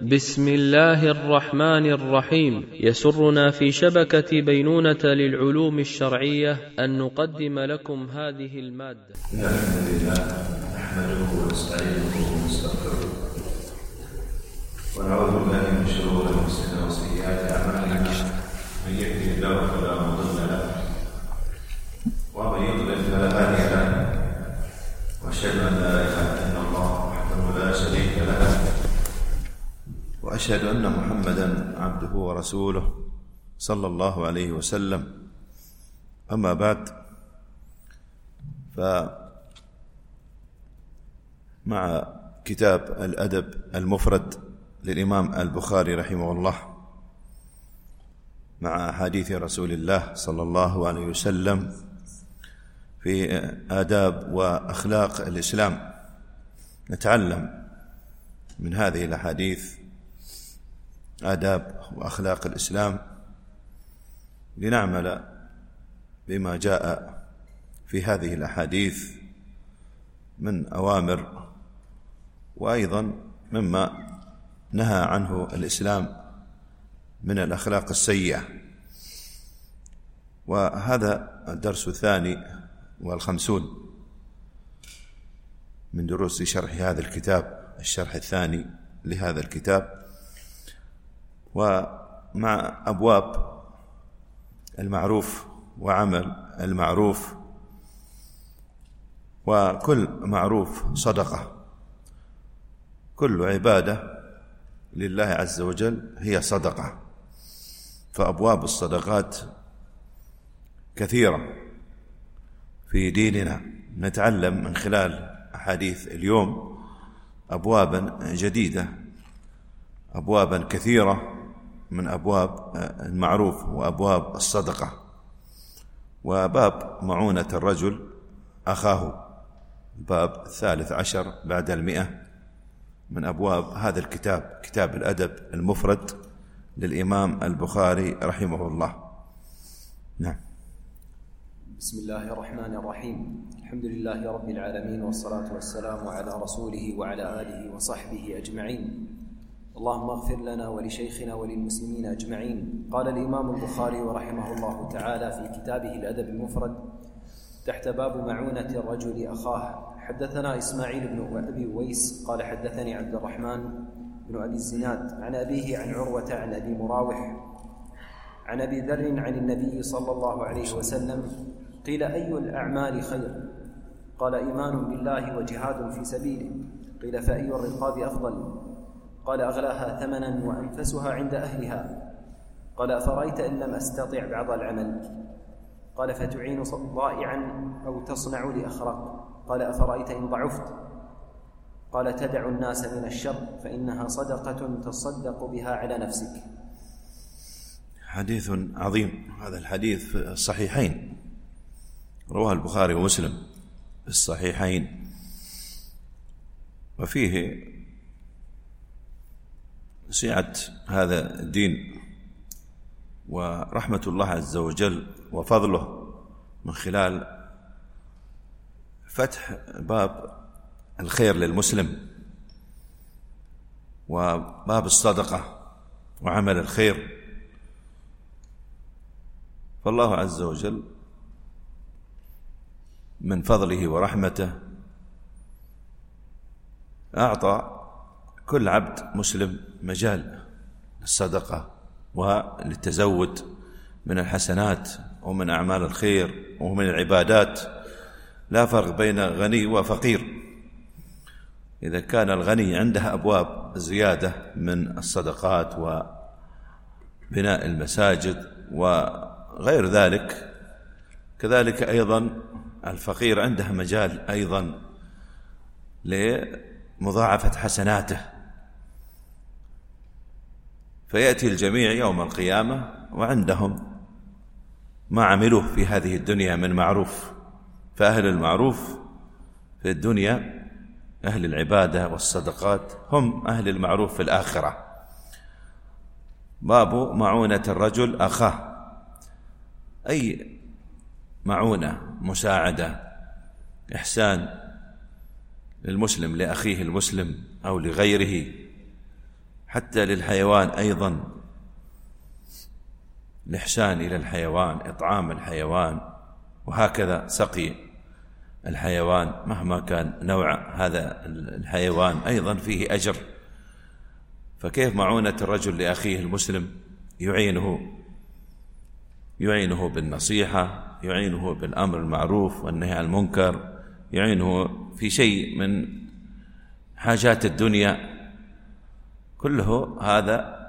بسم الله الرحمن الرحيم. يسرنا في شبكة بينونة للعلوم الشرعية أن نقدم لكم هذه المادة. الحمد لله نحمده ونستعينه ونستغفره. ونعوذ بالله من شرور أنفسنا وسيئات أعمالنا. من يهده الله فلا مضل له ومن يضلل فلا هادي له وأشهد أن لا إله إلا الله وحده لا شريك له وأشهد أن محمدا عبده ورسوله صلى الله عليه وسلم. أما بعد فمع كتاب الأدب المفرد للإمام البخاري رحمه الله مع أحاديث رسول الله صلى الله عليه وسلم في آداب وأخلاق الإسلام نتعلم من هذه الأحاديث آداب وأخلاق الإسلام لنعمل بما جاء في هذه الأحاديث من أوامر وأيضا مما نهى عنه الإسلام من الأخلاق السيئة. وهذا الدرس الثاني والخمسون من دروس شرح هذا الكتاب الشرح الثاني لهذا الكتاب. ومع أبواب المعروف وعمل المعروف وكل معروف صدقة. كل عبادة لله عز وجل هي صدقة. فأبواب الصدقات كثيرة في ديننا. نتعلم من خلال أحاديث اليوم أبوابا جديدة أبوابا كثيرة. من أبواب المعروف وأبواب الصدقة. وباب معونة الرجل أخاه. الباب الثالث عشر بعد المئة. من أبواب هذا الكتاب كتاب الأدب المفرد للإمام البخاري رحمه الله. نعم. بسم الله الرحمن الرحيم. الحمد لله رب العالمين والصلاة والسلام على رسوله وعلى آله وصحبه أجمعين. اللهم اغفر لنا ولشيخنا وللمسلمين أجمعين. قال الإمام البخاري رحمه الله تعالى في كتابه الأدب المفرد تحت باب معونة الرجل أخاه. حدثنا إسماعيل بن أبي ويس قال حدثني عبد الرحمن بن أبي الزناد عن أبيه عن عروة عن أبي مراوح عن أبي ذر عن النبي صلى الله عليه وسلم قيل أي الأعمال خير؟ قال إيمان بالله وجهاد في سبيله. قيل فأي الرقاب أفضل؟ قال أغلاها ثمنا وأنفسها عند أهلها. قال أفرأيت إن لم أستطع بعض العمل؟ قال فتعين ضائعا أو تصنع لأخرق. قال أفرأيت إن ضعفت؟ قال تدع الناس من الشر فإنها صدقة تصدق بها على نفسك. حديث عظيم. هذا الحديث في الصحيحين. رواه البخاري ومسلم في الصحيحين. وفيه سعة هذا الدين ورحمة الله عز وجل وفضله من خلال فتح باب الخير للمسلم وباب الصدقة وعمل الخير. فالله عز وجل من فضله ورحمته أعطى كل عبد مسلم مجال للصدقة وللتزود من الحسنات ومن أعمال الخير ومن العبادات. لا فرق بين غني وفقير. إذا كان الغني عنده أبواب زيادة من الصدقات وبناء المساجد وغير ذلك كذلك أيضا الفقير عنده مجال أيضا لمضاعفة حسناته. فيأتي الجميع يوم القيامة وعندهم ما عملوه في هذه الدنيا من معروف فأهل المعروف في الدنيا أهل العبادة والصدقات هم أهل المعروف في الآخرة. باب معونة الرجل أخاه. أي معونة مساعدة إحسان للمسلم لأخيه المسلم أو لغيره. حتى للحيوان أيضا. الإحسان إلى الحيوان إطعام الحيوان وهكذا سقي الحيوان مهما كان نوع هذا الحيوان أيضا فيه أجر. فكيف معونة الرجل لأخيه المسلم؟ يعينه يعينه بالنصيحة يعينه بالأمر المعروف والنهي عن المنكر يعينه في شيء من حاجات الدنيا. كله هذا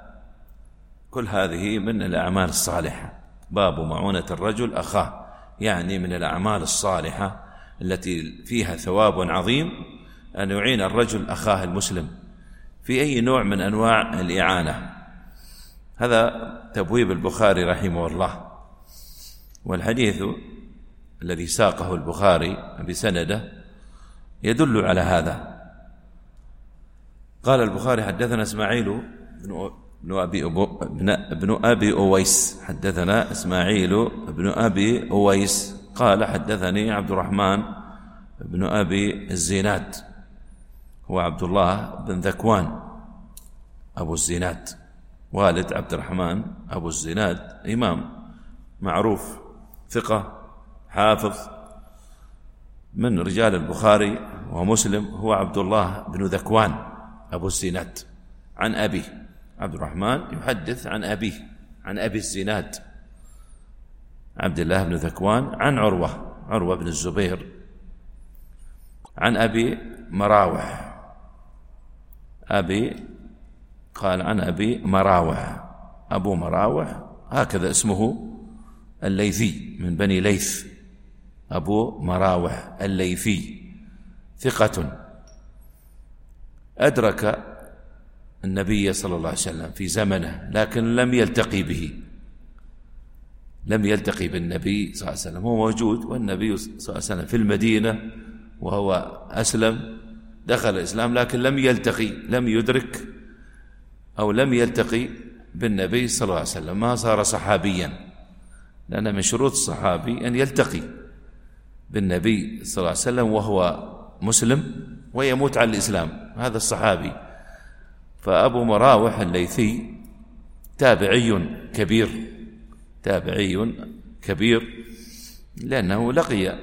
كل هذه من الأعمال الصالحة. باب معونة الرجل أخاه يعني من الأعمال الصالحة التي فيها ثواب عظيم أن يعين الرجل أخاه المسلم في أي نوع من أنواع الإعانة. هذا تبويب البخاري رحمه الله. والحديث الذي ساقه البخاري بسنده يدل على هذا. قال البخاري حدثنا إسماعيل بن أبي بن أبي أويس. حدثنا إسماعيل بن أبي أويس. قال حدثني عبد الرحمن بن أبي الزينات هو عبد الله بن ذكوان أبو الزينات والد عبد الرحمن أبو الزينات إمام معروف ثقة حافظ. من رجال البخاري ومسلم هو عبد الله بن ذكوان. أبو الزينات عن أبيه عبد الرحمن يحدث عن أبيه عن أبي الزناد عبد الله بن ذكوان عن عروة عروة بن الزبير عن أبي مراوح أبي قال عن أبي مراوح أبو مراوح هكذا اسمه الليثي من بني ليث أبو مراوح الليثي ثقة أدرك النبي صلى الله عليه وسلم في زمنه لكن لم يلتقي به. لم يلتقي بالنبي صلى الله عليه وسلم. هو موجود والنبي صلى الله عليه وسلم في المدينة وهو أسلم دخل الإسلام لكن لم يلتقي لم يدرك أو لم يلتقي بالنبي صلى الله عليه وسلم. ما صار صحابيا لأن من شروط الصحابي أن يلتقي بالنبي صلى الله عليه وسلم وهو مسلم. ويموت على الإسلام. هذا الصحابي. فأبو مراوح الليثي تابعي كبير. تابعي كبير. لأنه لقي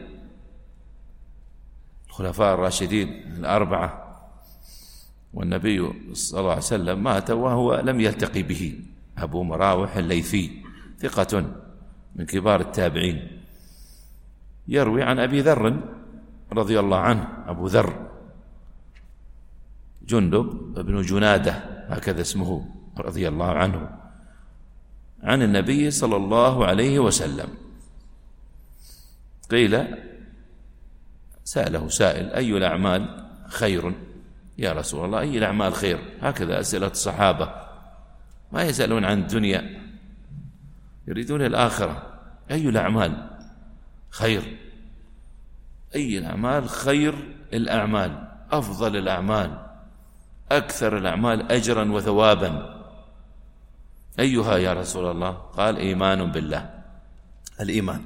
الخلفاء الراشدين الأربعة. والنبي صلى الله عليه وسلم مات وهو لم يلتقي به. أبو مراوح الليثي ثقة من كبار التابعين. يروي عن أبي ذر رضي الله عنه. أبو ذر. جندب بن جنادة هكذا اسمه رضي الله عنه عن النبي صلى الله عليه وسلم. قيل سأله سائل أي الأعمال خير؟ يا رسول الله أي الأعمال خير؟ هكذا أسئلة الصحابة. ما يسألون عن الدنيا يريدون الآخرة. أي الأعمال خير؟ أي الأعمال خير الأعمال أفضل الأعمال. أكثر الأعمال أجرا وثوابا. أيها يا رسول الله قال إيمان بالله. الإيمان.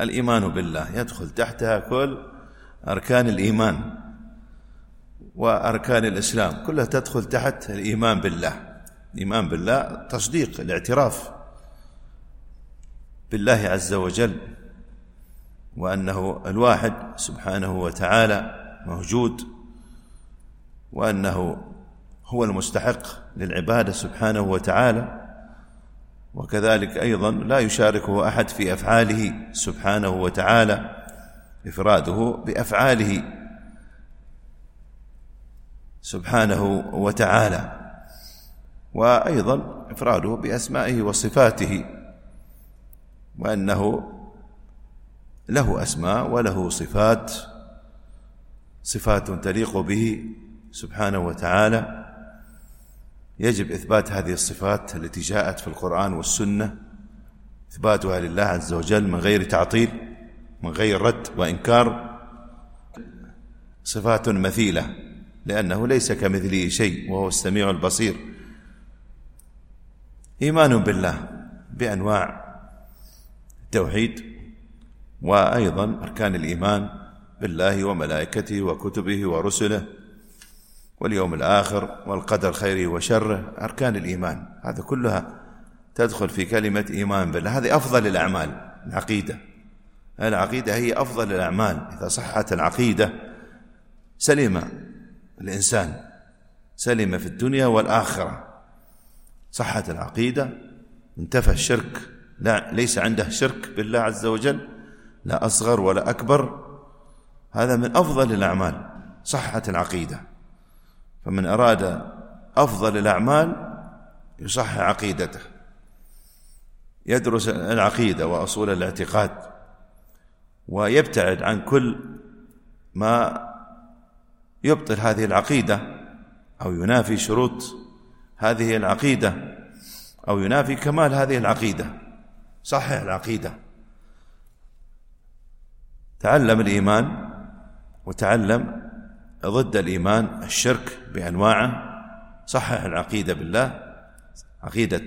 الإيمان بالله. يدخل تحتها كل أركان الإيمان وأركان الإسلام. كلها تدخل تحت الإيمان بالله. الإيمان بالله تصديق الاعتراف بالله عز وجل وأنه الواحد سبحانه وتعالى موجود. وأنه هو المستحق للعبادة سبحانه وتعالى وكذلك أيضا لا يشاركه أحد في أفعاله سبحانه وتعالى إفراده بأفعاله سبحانه وتعالى وأيضا إفراده بأسمائه وصفاته وأنه له أسماء وله صفات صفات تليق به سبحانه وتعالى يجب إثبات هذه الصفات التي جاءت في القرآن والسنة إثباتها لله عز وجل من غير تعطيل من غير رد وإنكار. صفات مثيلة لأنه ليس كمثله شيء وهو السميع البصير. إيمان بالله بأنواع التوحيد وأيضا أركان الإيمان بالله وملائكته وكتبه ورسله. واليوم الآخر والقدر خيره وشره أركان الإيمان. هذا كلها تدخل في كلمة إيمان بالله. هذه أفضل الأعمال العقيدة. العقيدة هي أفضل الأعمال. إذا صحت العقيدة سلم الإنسان سلم في الدنيا والآخرة. صحت العقيدة انتفى الشرك. لا ليس عنده شرك بالله عز وجل لا أصغر ولا أكبر. هذا من أفضل الأعمال صحة العقيدة. فمن أراد أفضل الأعمال يصحح عقيدته. يدرس العقيدة وأصول الاعتقاد ويبتعد عن كل ما يبطل هذه العقيدة أو ينافي شروط هذه العقيدة أو ينافي كمال هذه العقيدة. صحح العقيدة. تعلم الإيمان وتعلم ضد الإيمان الشرك بأنواعه. صحح العقيدة بالله عقيدة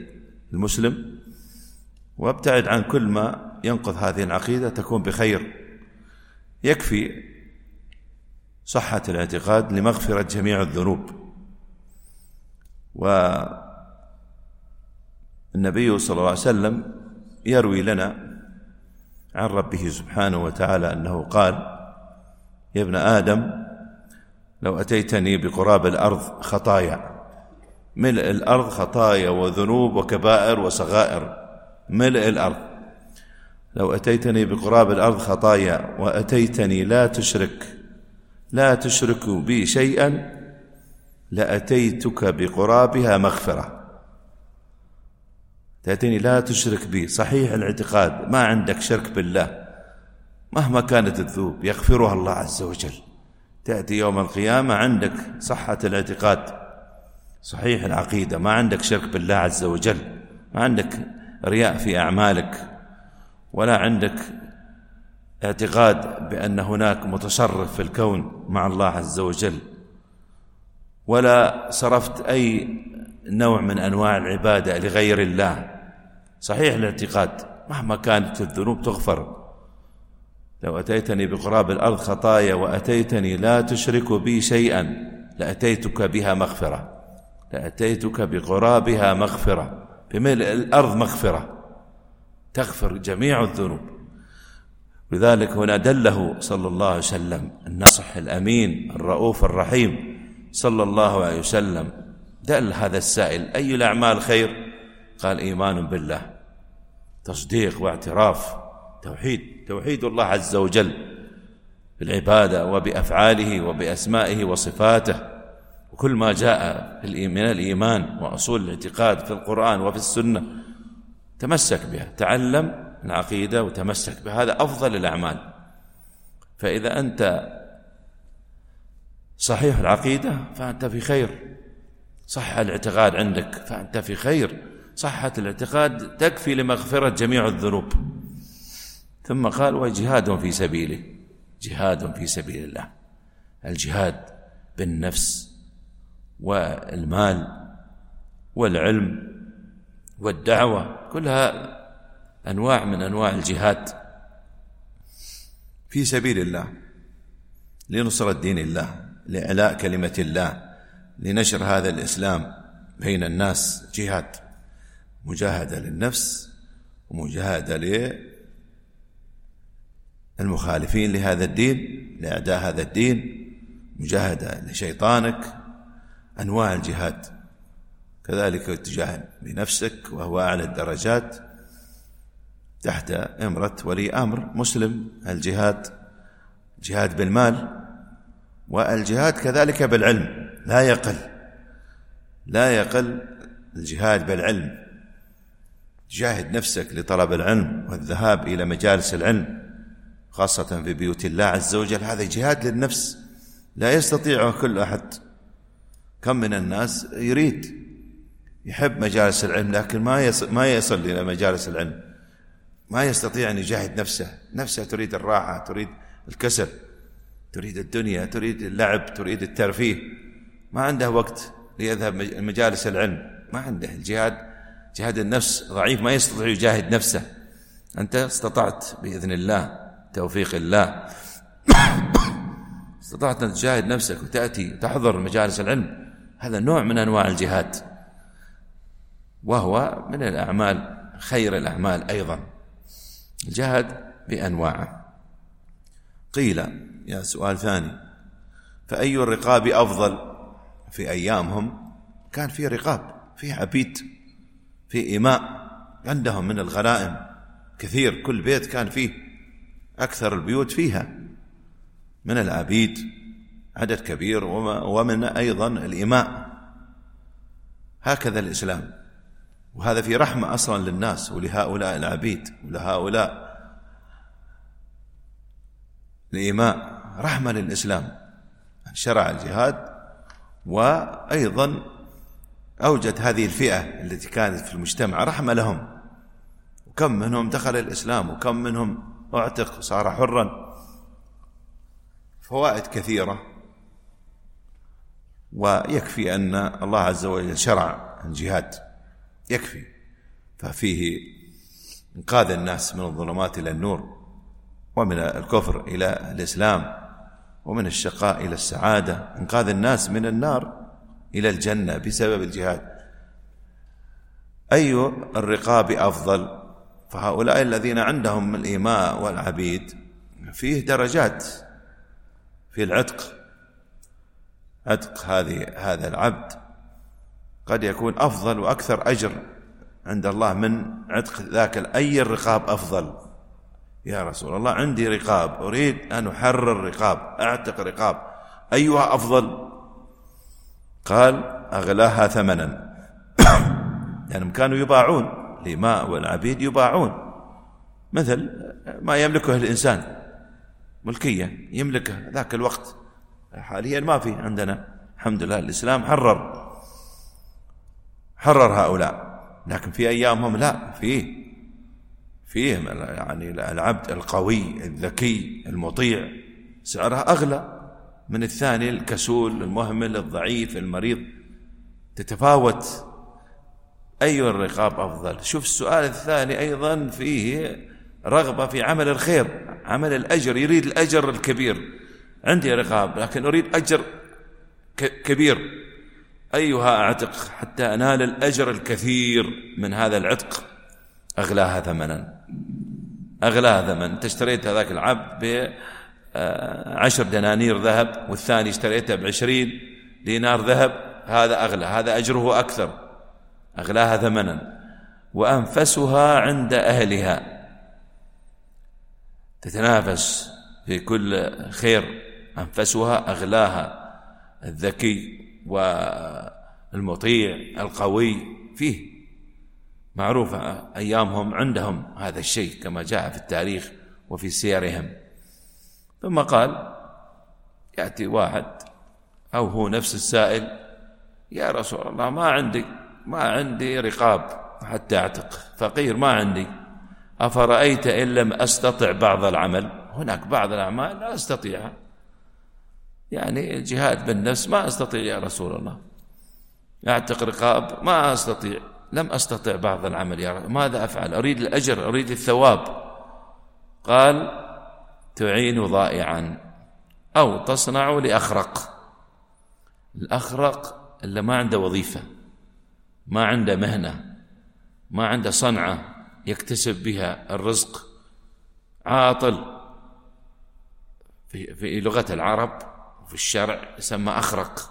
المسلم وابتعد عن كل ما ينقض هذه العقيدة تكون بخير. يكفي صحة الاعتقاد لمغفرة جميع الذنوب. والنبي صلى الله عليه وسلم يروي لنا عن ربه سبحانه وتعالى أنه قال يا ابن آدم لو أتيتني بقراب الأرض خطايا. ملء الأرض خطايا وذنوب وكبائر وصغائر. ملء الأرض. لو أتيتني بقراب الأرض خطايا وأتيتني لا تشرك لا تشرك بي شيئا لأتيتك بقرابها مغفرة. تأتيني لا تشرك بي. صحيح الاعتقاد ما عندك شرك بالله. مهما كانت الذنوب يغفرها الله عز وجل. تأتي يوم القيامة عندك صحة الاعتقاد صحيح العقيدة ما عندك شرك بالله عز وجل ما عندك رياء في أعمالك ولا عندك اعتقاد بأن هناك متصرف في الكون مع الله عز وجل ولا صرفت أي نوع من أنواع العبادة لغير الله صحيح الاعتقاد مهما كانت الذنوب تغفر. لو أتيتني بقراب الأرض خطايا وأتيتني لا تشرك بي شيئا لأتيتك بها مغفرة. لأتيتك بقرابها مغفرة بملء الأرض مغفرة. تغفر جميع الذنوب. لذلك هنا دله صلى الله عليه وسلم الناصح الأمين الرؤوف الرحيم صلى الله عليه وسلم. دل هذا السائل أي الأعمال خير؟ قال إيمان بالله. تصديق واعتراف. توحيد توحيد الله عز وجل بالعبادة وبأفعاله وبأسمائه وصفاته وكل ما جاء من الإيمان وأصول الاعتقاد في القرآن وفي السنة تمسك بها تعلم العقيدة وتمسك بها هذا أفضل الأعمال. فإذا أنت صحيح العقيدة فأنت في خير صح الاعتقاد عندك فأنت في خير صحة الاعتقاد تكفي لمغفرة جميع الذنوب. ثم قال وجهاد في سبيله. جهاد في سبيل الله. الجهاد بالنفس والمال والعلم والدعوة. كلها أنواع من أنواع الجهاد في سبيل الله. لنصرة دين الله لإعلاء كلمة الله لنشر هذا الإسلام بين الناس. جهاد. مجاهدة للنفس ومجاهدة للمخالفين لهذا الدين لأعداء هذا الدين مجاهدة لشيطانك أنواع الجهاد. كذلك تجاهد بنفسك وهو أعلى الدرجات تحت إمرة ولي أمر مسلم. الجهاد جهاد بالمال والجهاد كذلك بالعلم. لا يقل لا يقل الجهاد بالعلم. جاهد نفسك لطلب العلم والذهاب إلى مجالس العلم. خاصة في بيوت الله عز وجل. هذا جهاد للنفس. لا يستطيعه كل أحد. كم من الناس يريد يحب مجالس العلم لكن ما يصل, ما يصل إلى مجالس العلم. ما يستطيع أن يجاهد نفسه. نفسه تريد الراحة تريد الكسل تريد الدنيا تريد اللعب تريد الترفيه. ما عنده وقت ليذهب مجالس العلم. ما عنده الجهاد. جهاد النفس ضعيف. ما يستطيع يجاهد نفسه. أنت استطعت بإذن الله. توفيق الله. استطعت أن تجاهد نفسك وتأتي تحضر مجالس العلم. هذا نوع من أنواع الجهاد. وهو من الأعمال خير الأعمال أيضا. الجهاد بأنواعه. قيل يا سؤال ثاني فأي الرقاب أفضل؟ في أيامهم كان في رقاب في عبيد في إماء عندهم من الغنائم. كثير كل بيت كان فيه أكثر البيوت فيها. من العبيد عدد كبير ومن أيضا الإماء. هكذا الإسلام. وهذا في رحمة أصلا للناس ولهؤلاء العبيد ولهؤلاء. الإماء رحمة للإسلام شرع الجهاد وأيضا أوجد هذه الفئة التي كانت في المجتمع رحمة لهم. وكم منهم دخل الإسلام وكم منهم أعتق وصار حرا. فوائد كثيرة. ويكفي أن الله عز وجل شرع الجهاد. يكفي. ففيه إنقاذ الناس من الظلمات إلى النور ومن الكفر إلى الإسلام ومن الشقاء إلى السعادة. إنقاذ الناس من النار إلى الجنة بسبب الجهاد. أي الرقاب أفضل؟ فهؤلاء الذين عندهم الإيماء والعبيد فيه درجات في العتق. عتق هذه هذا العبد قد يكون أفضل وأكثر أجر عند الله من عتق ذاك أي الرقاب أفضل؟ يا رسول الله عندي رقاب أريد أن أحرر رقاب أعتق رقاب. أيها أفضل؟ قال أغلاها ثمنا. لأنهم كانوا يباعون. الإماء والعبيد يباعون. مثل ما يملكه الإنسان ملكية يملكه ذاك الوقت حاليا ما في عندنا. الحمد لله الإسلام حرر حرر هؤلاء. لكن في أيامهم لا فيه فيه يعني العبد القوي الذكي المطيع. سعرها أغلى من الثاني الكسول المهمل الضعيف المريض. تتفاوت أي الرقاب أفضل؟ شوف السؤال الثاني أيضا فيه رغبة في عمل الخير عمل الأجر يريد الأجر الكبير. عندي رقاب لكن أريد أجر كبير. أيها أعتق حتى أنال الأجر الكثير من هذا العتق أغلاها ثمنا. أغلاها ثمن. أنت اشتريت هذاك العبد بعشر آه، دنانير ذهب والثاني اشتريته بعشرين دينار ذهب هذا أغلى هذا أجره أكثر. أغلاها ثمنا وأنفسها عند أهلها. تتنافس في كل خير أنفسها أغلاها الذكي والمطيع القوي فيه معروف أيامهم عندهم هذا الشيء كما جاء في التاريخ وفي سيرهم. ثم قال يأتي واحد أو هو نفس السائل يا رسول الله ما عندي ما عندي رقاب حتى أعتق. فقير ما عندي. أفرأيت إن لم أستطع بعض العمل؟ هناك بعض الأعمال لا أستطيعها يعني الجهاد بالنفس ما أستطيع يا رسول الله. أعتق رقاب ما أستطيع. لم أستطع بعض العمل يا رب ماذا أفعل؟ أريد الأجر أريد الثواب. قال تعين ضائعا أو تصنع لأخرق. الأخرق اللي ما عنده وظيفة. ما عنده مهنة ما عنده صنعة يكتسب بها الرزق. عاطل في, في لغة العرب وفي الشرع يسمى أخرق.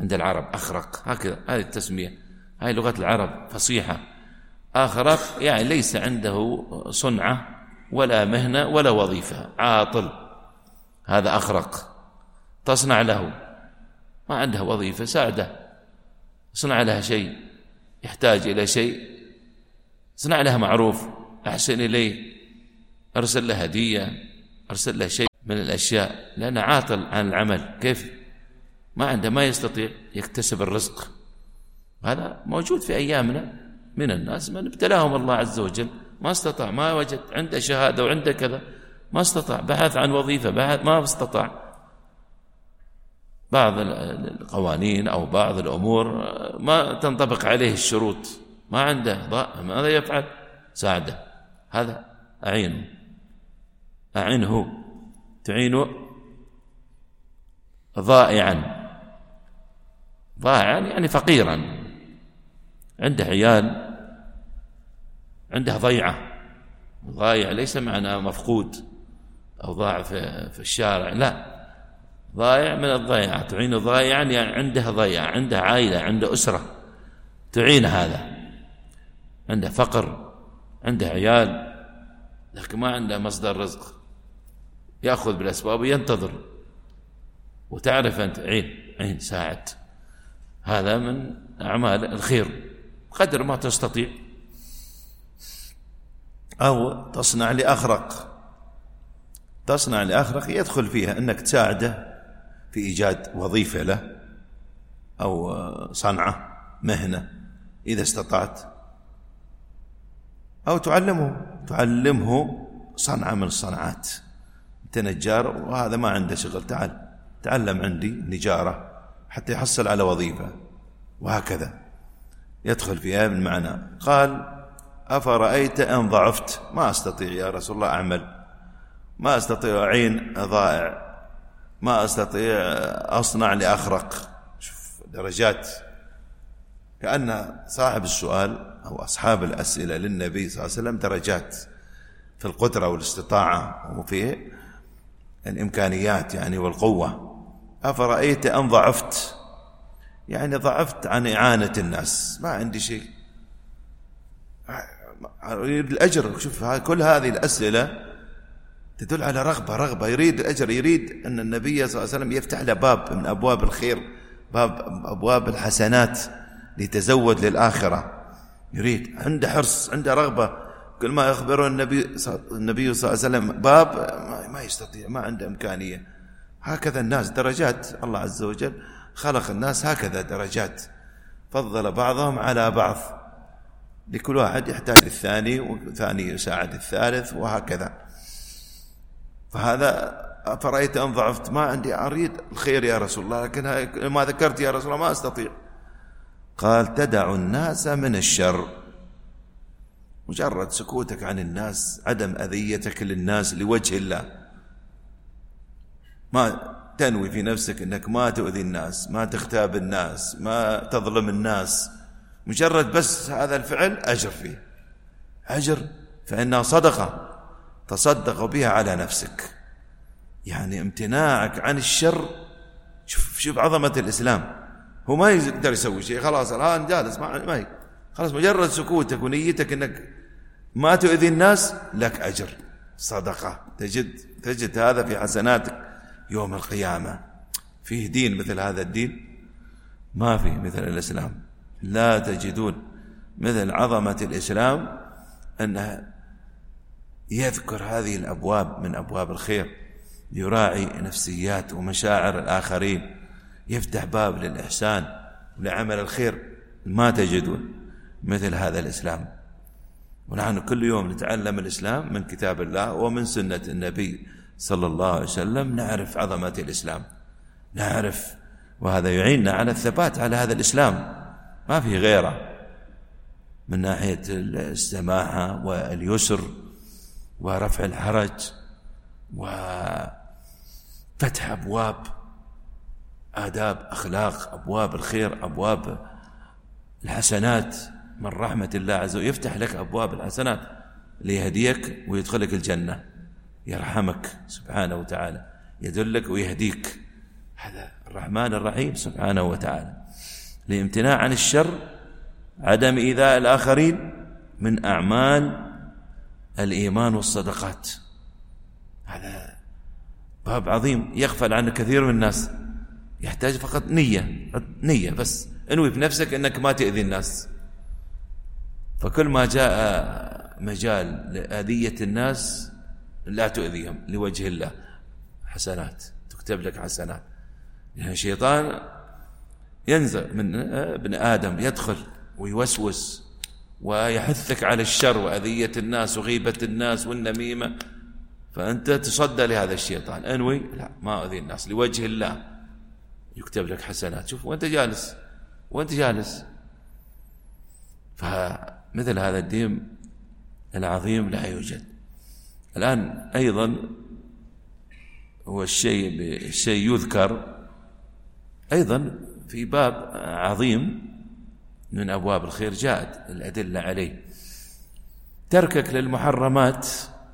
عند العرب أخرق. هكذا هذه التسمية. هذه لغة العرب فصيحة. أخرق يعني ليس عنده صنعة ولا مهنة ولا وظيفة. عاطل. هذا أخرق. تصنع له. ما عنده وظيفة ساعده. صنع لها شيء. يحتاج إلى شيء. صنع له معروف. أحسن إليه. أرسل له هدية. أرسل له شيء من الأشياء. لأنه عاطل عن العمل. كيف؟ ما عنده ما يستطيع يكتسب الرزق. هذا موجود في أيامنا. من الناس من ابتلاهم الله عز وجل. ما استطاع ما وجد. عنده شهادة وعنده كذا. ما استطاع. بحث عن وظيفة بحث ما استطاع. بعض القوانين أو بعض الأمور ما تنطبق عليه الشروط. ما عنده ماذا يفعل؟ ساعده. هذا أعينه. أعنه تعينه ضائعا. ضائعا يعني فقيرا. عنده عيال عنده ضيعة. ضايع ليس معناه مفقود أو ضاع في الشارع. لا. ضايع من الضيعة تعين ضايعا يعني عنده ضيعة عنده عائلة عنده أسرة. تعين هذا. عنده فقر عنده عيال لكن ما عنده مصدر رزق. يأخذ بالأسباب وينتظر. وتعرف أنت عين عين ساعد هذا من أعمال الخير قدر ما تستطيع. أو تصنع لأخرق. تصنع لأخرق يدخل فيها أنك تساعده. في إيجاد وظيفة له أو صنعة مهنة إذا استطعت. أو تعلمه تعلمه صنعة من الصنعات. أنت نجار وهذا ما عنده شغل. تعال تعلم عندي نجارة حتى يحصل على وظيفة. وهكذا. يدخل فيها بالمعنى قال أفرأيت أن ضعفت؟ ما أستطيع يا رسول الله أعمل. ما أستطيع أعين ضائع ما أستطيع أصنع لأخرق. شوف درجات. كأن صاحب السؤال أو أصحاب الأسئلة للنبي صلى الله عليه وسلم درجات في القدرة والاستطاعة. وفي الإمكانيات يعني والقوة. أفرأيت أن ضعفت؟ يعني ضعفت عن إعانة الناس. ما عندي شيء. يريد الأجر. شوف كل هذه الأسئلة تدل على رغبة رغبة. يريد الأجر يريد أن النبي صلى الله عليه وسلم يفتح له باب من أبواب الخير باب أبواب الحسنات ليتزود للآخرة. يريد. عنده حرص عنده رغبة. كل ما يخبره النبي النبي صلى الله عليه وسلم باب ما يستطيع ما عنده إمكانية. هكذا الناس درجات. الله عز وجل خلق الناس هكذا درجات. فضل بعضهم على بعض. لكل واحد يحتاج للثاني والثاني يساعد الثالث وهكذا. فهذا فرأيت أن ضعفت؟ ما عندي أريد الخير يا رسول الله لكن ما ذكرت يا رسول الله ما أستطيع. قال تدع الناس من الشر. مجرد سكوتك عن الناس عدم أذيتك للناس لوجه الله. ما تنوي في نفسك أنك ما تؤذي الناس ما تغتاب الناس ما تظلم الناس. مجرد بس هذا الفعل أجر فيه. أجر فإنها صدقة. تصدق بها على نفسك. يعني امتناعك عن الشر شوف شوف عظمة الإسلام. هو ما يقدر يسوي شيء خلاص الآن جالس ما ما خلاص مجرد سكوتك ونيتك أنك ما تؤذي الناس لك أجر. صدقة. تجد تجد هذا في حسناتك يوم القيامة. فيه دين مثل هذا الدين؟ ما فيه مثل الإسلام. لا تجدون مثل عظمة الإسلام أنه يذكر هذه الأبواب من أبواب الخير يراعي نفسيات ومشاعر الآخرين يفتح باب للإحسان ولعمل الخير ما تجدون مثل هذا الإسلام. ونحن كل يوم نتعلم الإسلام من كتاب الله ومن سنة النبي صلى الله عليه وسلم نعرف عظمة الإسلام نعرف وهذا يعيننا على الثبات على هذا الإسلام. ما في غيره من ناحية السماحة واليسر ورفع الحرج وفتح أبواب آداب أخلاق أبواب الخير أبواب الحسنات. من رحمة الله عز وجل يفتح لك أبواب الحسنات ليهديك ويدخلك الجنة. يرحمك سبحانه وتعالى. يدلك ويهديك. هذا الرحمن الرحيم سبحانه وتعالى. الامتناع عن الشر عدم إيذاء الآخرين من أعمال الإيمان والصدقات. هذا باب عظيم يغفل عنه كثير من الناس. يحتاج فقط نية نية بس. انوي بنفسك أنك ما تأذي الناس. فكل ما جاء مجال لأذية الناس لا تؤذيهم لوجه الله. حسنات تكتب لك حسنات. يعني الشيطان ينزل من ابن آدم يدخل ويوسوس. ويحثك على الشر وأذية الناس وغيبة الناس والنميمة. فأنت تصدى لهذا الشيطان. أنوي لا ما أذي الناس. لوجه الله. يكتب لك حسنات. شوف وأنت جالس. وأنت جالس. فمثل هذا الدين العظيم لا يوجد. الآن أيضا هو الشيء الشيء يذكر. أيضا في باب عظيم من أبواب الخير جاءت الأدلة عليه. تركك للمحرمات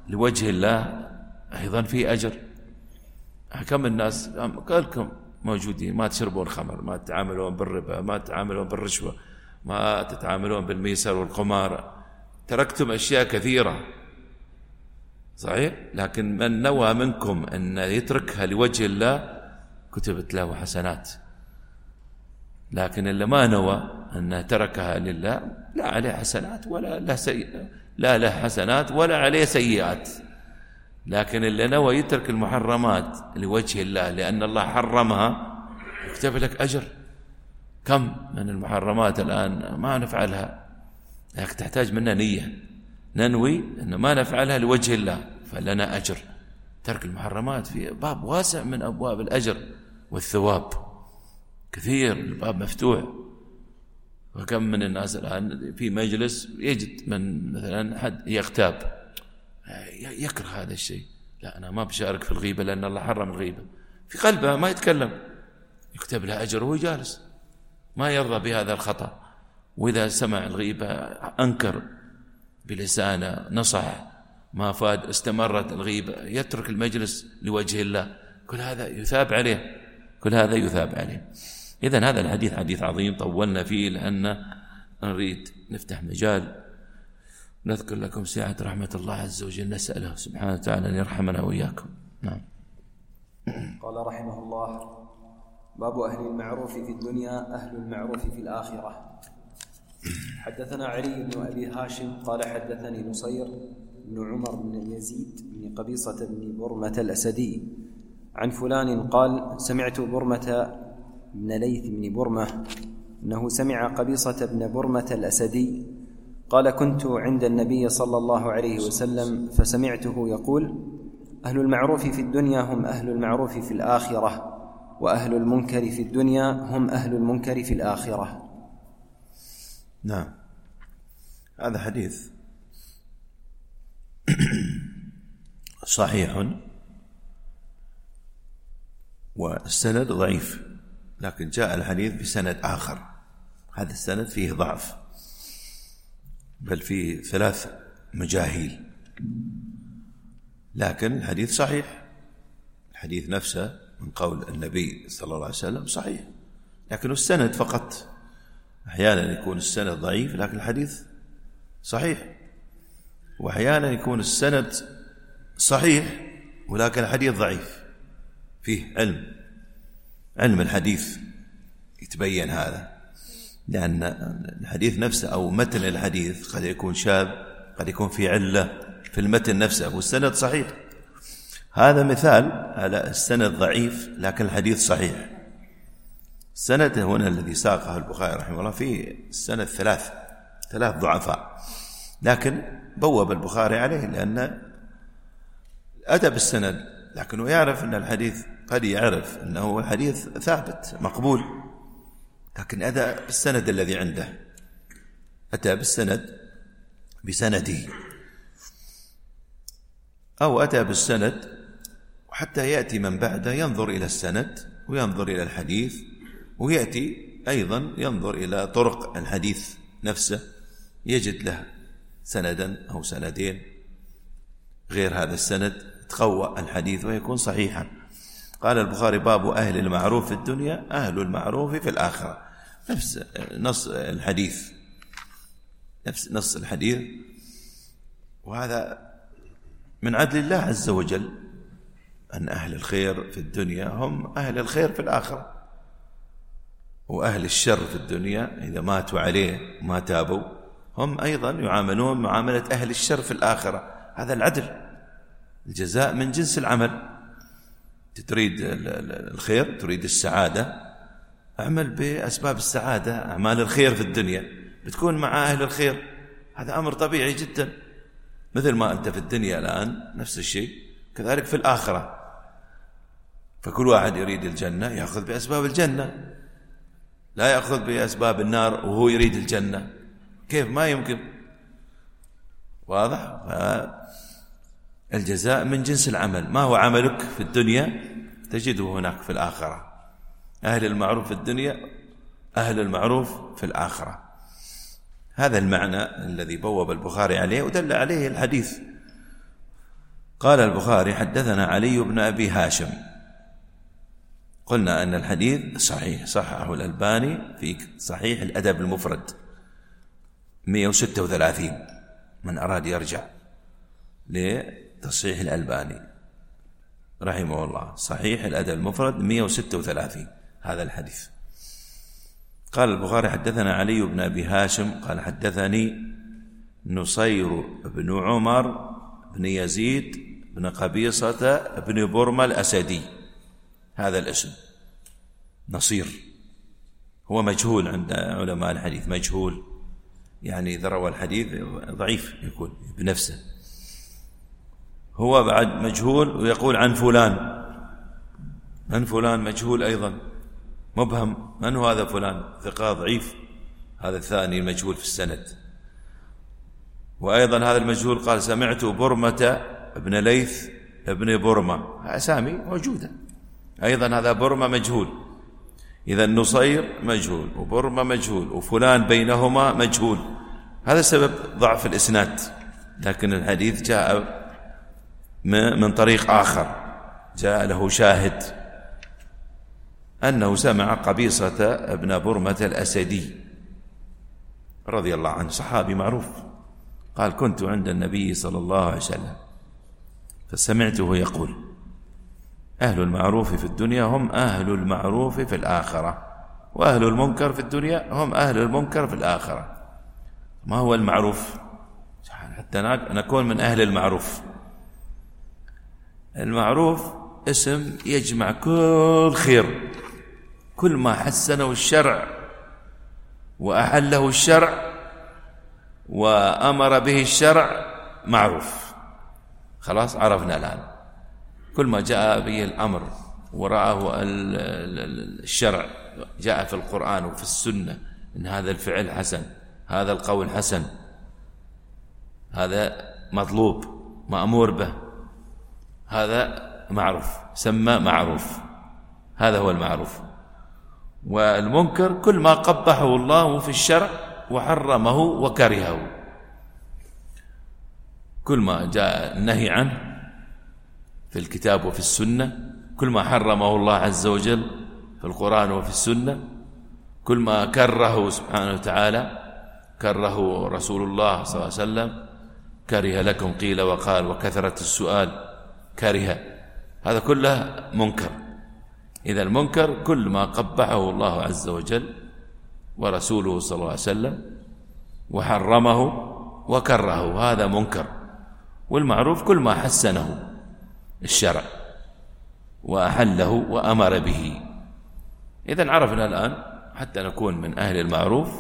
لوجه الله أيضا في أجر. كم الناس قالكم موجودين ما تشربون خمر ما تتعاملون بالربا ما تتعاملون بالرشوة ما تتعاملون بالميسر والقمار. تركتم أشياء كثيرة. صحيح؟ لكن من نوى منكم أن يتركها لوجه الله كتبت له حسنات. لكن اللي ما نوى أنه تركها لله لا عليه حسنات ولا له سيئة لا له حسنات ولا عليه سيئات. لكن اللي نوى يترك المحرمات لوجه الله لأن الله حرمها يكتب لك أجر. كم من المحرمات الآن ما نفعلها؟ لكن تحتاج منا نية. ننوي أن ما نفعلها لوجه الله فلنا أجر. ترك المحرمات في باب واسع من أبواب الأجر والثواب. كثير الباب مفتوح. وكم من الناس الآن في مجلس يجد من مثلا حد يغتاب. يكره هذا الشيء. لا أنا ما بشارك في الغيبة لأن الله حرم الغيبة في قلبه ما يتكلم. يكتب له أجر وهو جالس. ما يرضى بهذا الخطأ. وإذا سمع الغيبة أنكر بلسانه نصح. ما فاد استمرت الغيبة. يترك المجلس لوجه الله. كل هذا يثاب عليه. كل هذا يثاب عليه. إذا هذا الحديث حديث عظيم طولنا فيه لأن نريد نفتح مجال. نذكر لكم سعة رحمة الله عز وجل نسأله سبحانه وتعالى أن يرحمنا وإياكم. نعم. قال رحمه الله باب أهل المعروف في الدنيا أهل المعروف في الآخرة. حدثنا علي بن أبي هاشم قال حدثني نصير بن عمر بن يزيد بن قبيصة بن برمة الأسدي عن فلان قال سمعت برمة بن ليث بن برمة أنه سمع قبيصة بن برمة الأسدي قال كنت عند النبي صلى الله عليه وسلم فسمعته يقول أهل المعروف في الدنيا هم أهل المعروف في الآخرة وأهل المنكر في الدنيا هم أهل المنكر في الآخرة. نعم. هذا حديث صحيح والسند ضعيف. لكن جاء الحديث بسند آخر. هذا السند فيه ضعف بل فيه ثلاث مجاهيل. لكن الحديث صحيح. الحديث نفسه من قول النبي صلى الله عليه وسلم صحيح. لكن السند فقط. أحيانا يكون السند ضعيف لكن الحديث صحيح. وأحيانا يكون السند صحيح ولكن الحديث ضعيف. فيه علم. علم الحديث يتبين هذا. لأن الحديث نفسه أو متن الحديث قد يكون شاذ قد يكون في علة في المتن نفسه والسند صحيح. هذا مثال على السند ضعيف لكن الحديث صحيح. السند هنا الذي ساقه البخاري رحمه الله فيه السند ثلاث ثلاث ضعفاء. لكن بوب البخاري عليه لأن أتى بالسند لكنه يعرف أن الحديث قد يعرف أنه الحديث ثابت مقبول. لكن أتى بالسند الذي عنده. أتى بالسند بسنده. أو أتى بالسند وحتى يأتي من بعده ينظر إلى السند وينظر إلى الحديث ويأتي أيضا ينظر إلى طرق الحديث نفسه. يجد له سندا أو سندين. غير هذا السند تقوى الحديث ويكون صحيحا. قال البخاري باب أهل المعروف في الدنيا أهل المعروف في الآخرة. نفس نص الحديث. نفس نص الحديث. وهذا من عدل الله عز وجل أن أهل الخير في الدنيا هم أهل الخير في الآخرة. وأهل الشر في الدنيا إذا ماتوا عليه ما تابوا هم أيضا يعاملون معاملة أهل الشر في الآخرة. هذا العدل الجزاء من جنس العمل. تريد الخير تريد السعادة. أعمل بأسباب السعادة أعمال الخير في الدنيا. بتكون مع أهل الخير. هذا أمر طبيعي جدا. مثل ما أنت في الدنيا الآن نفس الشيء. كذلك في الآخرة. فكل واحد يريد الجنة يأخذ بأسباب الجنة. لا يأخذ بأسباب النار وهو يريد الجنة. كيف؟ ما يمكن. واضح؟ الجزاء من جنس العمل. ما هو عملك في الدنيا؟ تجده هناك في الآخرة. أهل المعروف في الدنيا أهل المعروف في الآخرة. هذا المعنى الذي بوب البخاري عليه ودل عليه الحديث. قال البخاري حدثنا علي بن أبي هاشم. قلنا أن الحديث صحيح صححه الألباني في صحيح الأدب المفرد. 136 من أراد يرجع. لتصحيح الألباني. رحمه الله. صحيح الأدب المفرد 136 هذا الحديث. قال البخاري حدثنا علي بن أبي هاشم. قال حدثني نصير بن عمر بن يزيد بن قبيصة بن برمة الأسدي. هذا الاسم. نصير. هو مجهول عند علماء الحديث. مجهول. يعني إذا روى الحديث ضعيف يكون بنفسه. هو بعد مجهول ويقول عن فلان. من فلان مجهول أيضا؟ مبهم. من هو هذا فلان؟ ثقة ضعيف. هذا الثاني المجهول في السند. وأيضا هذا المجهول قال سمعت برمة ابن ليث ابن برمة. أسامي موجودة. أيضا هذا برمة مجهول. إذا نصير مجهول وبرمة مجهول وفلان بينهما مجهول. هذا سبب ضعف الإسناد. لكن الحديث جاء من طريق آخر. جاء له شاهد أنه سمع قبيصة ابن برمة الأسدي رضي الله عنه صحابي معروف. قال كنت عند النبي صلى الله عليه وسلم. فسمعته يقول أهل المعروف في الدنيا هم أهل المعروف في الآخرة وأهل المنكر في الدنيا هم أهل المنكر في الآخرة. ما هو المعروف؟ حتى نكون من أهل المعروف. المعروف اسم يجمع كل خير كل ما حسنه الشرع وأحله الشرع وأمر به الشرع معروف. خلاص عرفنا الآن. كل ما جاء به الأمر ورآه الشرع جاء في القرآن وفي السنة إن هذا الفعل حسن هذا القول حسن هذا مطلوب مأمور به. هذا معروف سمى معروف. هذا هو المعروف. والمنكر كل ما قبحه الله في الشرع وحرمه وكرهه. كل ما جاء النهي عنه في الكتاب وفي السنة كل ما حرمه الله عز وجل في القرآن وفي السنة كل ما كرهه سبحانه وتعالى كرهه رسول الله صلى الله عليه وسلم كره لكم قيل وقال وكثرة السؤال. كره هذا كله منكر. إذا المنكر كل ما قبحه الله عز وجل ورسوله صلى الله عليه وسلم وحرمه وكرهه. هذا منكر. والمعروف كل ما حسنه الشرع وأحله وأمر به. إذا عرفنا الآن حتى نكون من أهل المعروف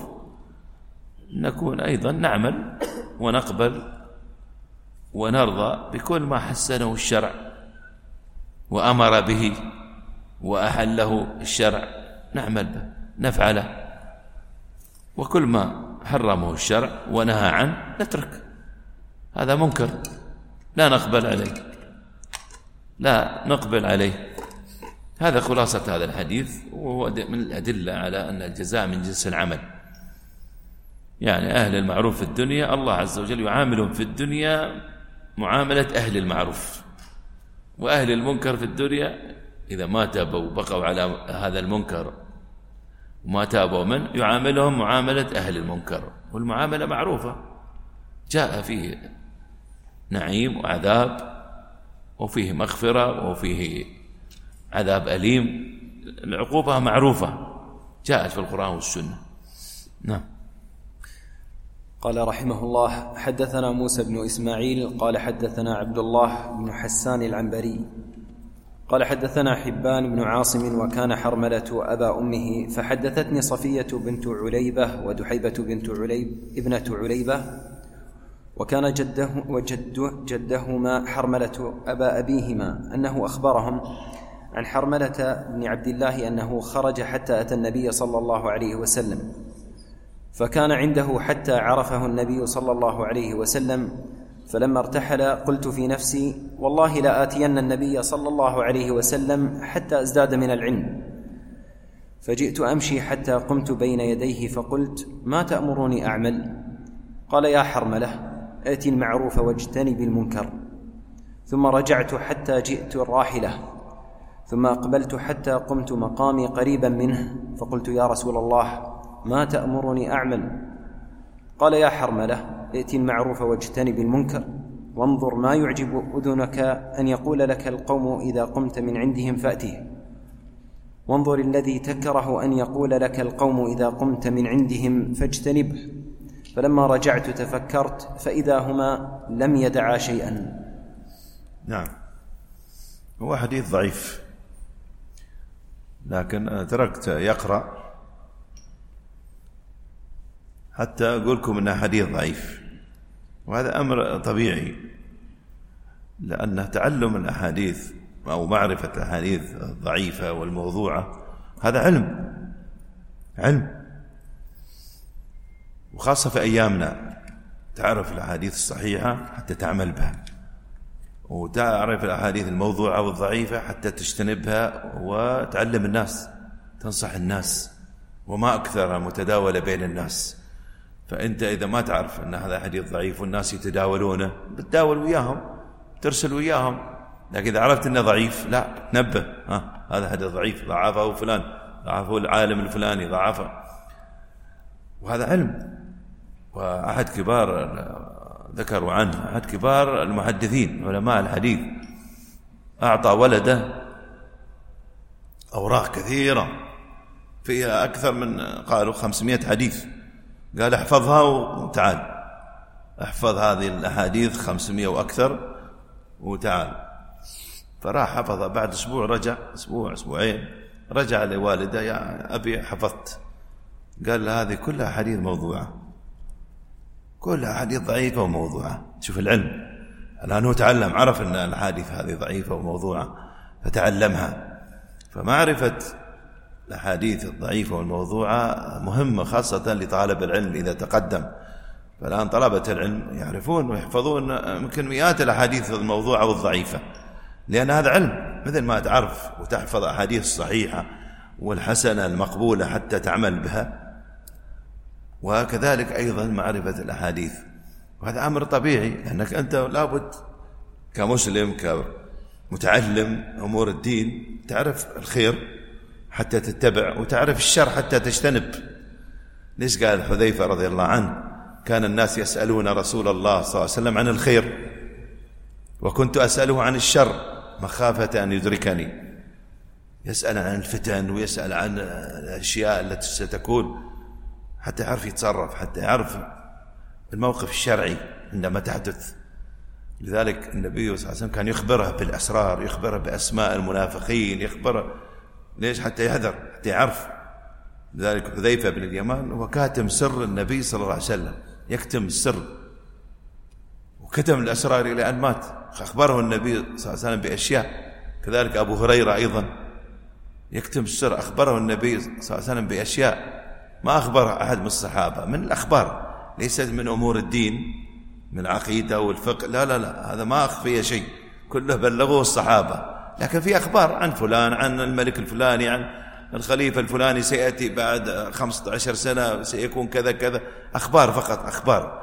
نكون أيضا نعمل ونقبل ونرضى بكل ما حسنه الشرع وأمر به وأحله الشرع. نعمل به نفعله. وكل ما حرمه الشرع ونهى عنه نترك. هذا منكر. لا نقبل عليه. لا نقبل عليه. هذا خلاصة هذا الحديث وهو من الأدلة على أن الجزاء من جنس العمل. يعني أهل المعروف في الدنيا الله عز وجل يعاملهم في الدنيا معاملة أهل المعروف وأهل المنكر في الدنيا إذا ما تابوا وبقوا على هذا المنكر. وما تابوا منه يعاملهم معاملة أهل المنكر. والمعاملة معروفة. جاء فيه نعيم وعذاب وفيه مغفرة وفيه عذاب أليم. العقوبة معروفة. جاءت في القرآن والسنة. نعم. قال رحمه الله حدثنا موسى بن إسماعيل قال حدثنا عبد الله بن حسان العنبري. قال حدثنا حبان بن عاصم وكان حرملة أبا أمه فحدثتني صفية بنت عليبة ودحيبة بنت عليب ابنة عليبة. وكان جده وجد جدهما حرملة أبا أبيهما أنه أخبرهم عن حرملة بن عبد الله أنه خرج حتى أتى النبي صلى الله عليه وسلم. فكان عنده حتى عرفه النبي صلى الله عليه وسلم فلما ارتحل قلت في نفسي والله لآتين النبي صلى الله عليه وسلم حتى أزداد من العلم. فجئت أمشي حتى قمت بين يديه فقلت ما تامرني أعمل؟ قال يا حرملة ائت المعروف واجتنب المنكر. ثم رجعت حتى جئت الراحلة. ثم أقبلت حتى قمت مقامي قريبا منه فقلت يا رسول الله ما تأمرني أعمل. قال يا حرملة ائت المعروف واجتنب المنكر وانظر ما يعجب أذنك أن يقول لك القوم إذا قمت من عندهم فأته. وانظر الذي تكره أن يقول لك القوم إذا قمت من عندهم فاجتنبه. فلما رجعت تفكرت فإذا هما لم يدعا شيئا. نعم. هو حديث ضعيف. لكن تركت يقرأ حتى أقول لكم أنه حديث ضعيف. وهذا أمر طبيعي لأنه تعلم الأحاديث أو معرفة الأحاديث الضعيفة والموضوعة هذا علم علم. وخاصة في أيامنا تعرف الأحاديث الصحيحة حتى تعمل بها وتعرف الأحاديث الموضوعة والضعيفة حتى تجتنبها وتعلم الناس تنصح الناس وما أكثر متداولة بين الناس. فأنت إذا ما تعرف أن هذا حديث ضعيف والناس يتداولونه بتداول وياهم ترسل وياهم. لكن إذا عرفت أنه ضعيف لا نبه ها هذا حديث ضعيف ضعفه فلان ضعفه العالم الفلاني ضعفه. وهذا علم. وأحد كبار ذكروا عنه أحد كبار المحدثين علماء الحديث أعطى ولده أوراق كثيرة. فيها أكثر من قالوا خمسمائة حديث. قال احفظها وتعال. احفظ هذه الأحاديث خمسمائة وأكثر وتعال. فراح حفظها. بعد أسبوع رجع. أسبوع أسبوعين. رجع لوالده. يا أبي حفظت. قال هذه كلها حديث موضوعة. كلها حديث ضعيفة وموضوعة. شوف العلم. الآن هو تعلم. عرف أن الحادث هذه ضعيفة وموضوعة. فتعلمها. فمعرفة الأحاديث الضعيفة والموضوعة مهمة خاصة لطالب العلم إذا تقدم. فالآن طلبة العلم يعرفون ويحفظون يمكن مئات الأحاديث الموضوعة والضعيفة. لأن هذا علم مثل ما تعرف وتحفظ أحاديث الصحيحة والحسنة المقبولة حتى تعمل بها. وكذلك أيضا معرفة الأحاديث. وهذا أمر طبيعي لأنك أنت لابد كمسلم كمتعلم أمور الدين تعرف الخير حتى تتبع وتعرف الشر حتى تجتنب. ليش قال حذيفة رضي الله عنه؟ كان الناس يسألون رسول الله صلى الله عليه وسلم عن الخير وكنت أسأله عن الشر مخافة أن يدركني. يسأل عن الفتن ويسأل عن الأشياء التي ستكون حتى يعرف يتصرف حتى يعرف الموقف الشرعي عندما تحدث. لذلك النبي صلى الله عليه وسلم كان يخبره بالأسرار يخبره بأسماء المنافقين يخبره ليش؟ حتى يحذر حتى يعرف. لذلك حذيفة بن اليمان هو كاتم سر النبي صلى الله عليه وسلم. يكتم السر. وكتم الأسرار إلى أن مات. أخبره النبي صلى الله عليه وسلم بأشياء. كذلك أبو هريرة أيضا. يكتم السر أخبره النبي صلى الله عليه وسلم بأشياء. ما أخبر أحد من الصحابة من الأخبار. ليست من أمور الدين من العقيدة والفقه. لا لا لا هذا ما أخفي شيء. كله بلغوه الصحابة. لكن في أخبار عن فلان عن الملك الفلاني عن الخليفة الفلاني سيأتي بعد خمسة عشر سنة سيكون كذا كذا. أخبار فقط أخبار.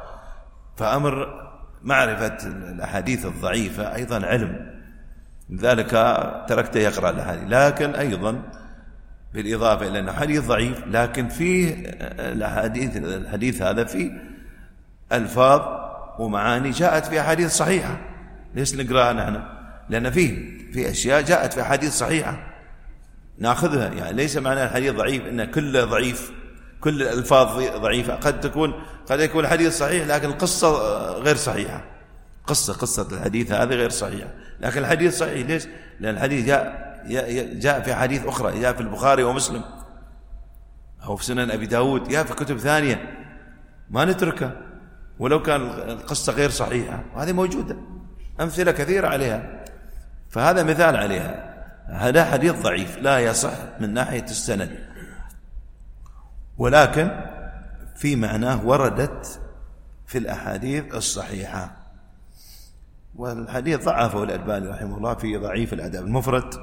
فأمر معرفة الأحاديث الضعيفة أيضا علم. لذلك تركته يقرأ الأحاديث لكن أيضا بالإضافة إلى أنه حديث ضعيف لكن فيه الحديث الحديث هذا فيه ألفاظ ومعاني جاءت في أحاديث صحيحة. ليش نقرأها نحن؟ لأن فيه في أشياء جاءت في أحاديث صحيحة. ناخذها يعني ليس معنى الحديث ضعيف أن كله ضعيف كل الألفاظ ضعيفة. قد تكون قد يكون الحديث صحيح لكن القصة غير صحيحة. قصة قصة الحديث هذه غير صحيحة. لكن الحديث صحيح ليش؟ لأن الحديث جاء جاء في حديث أخرى جاء في البخاري ومسلم. أو في سنن أبي داود جاء في كتب ثانية. ما نتركه ولو كان القصة غير صحيحة وهذه موجودة. أمثلة كثيرة عليها. فهذا مثال عليها. هذا حديث ضعيف لا يصح من ناحية السند. ولكن في معناه وردت في الأحاديث الصحيحة. والحديث ضعفه الألباني رحمه الله في ضعيف الأدب المفرد.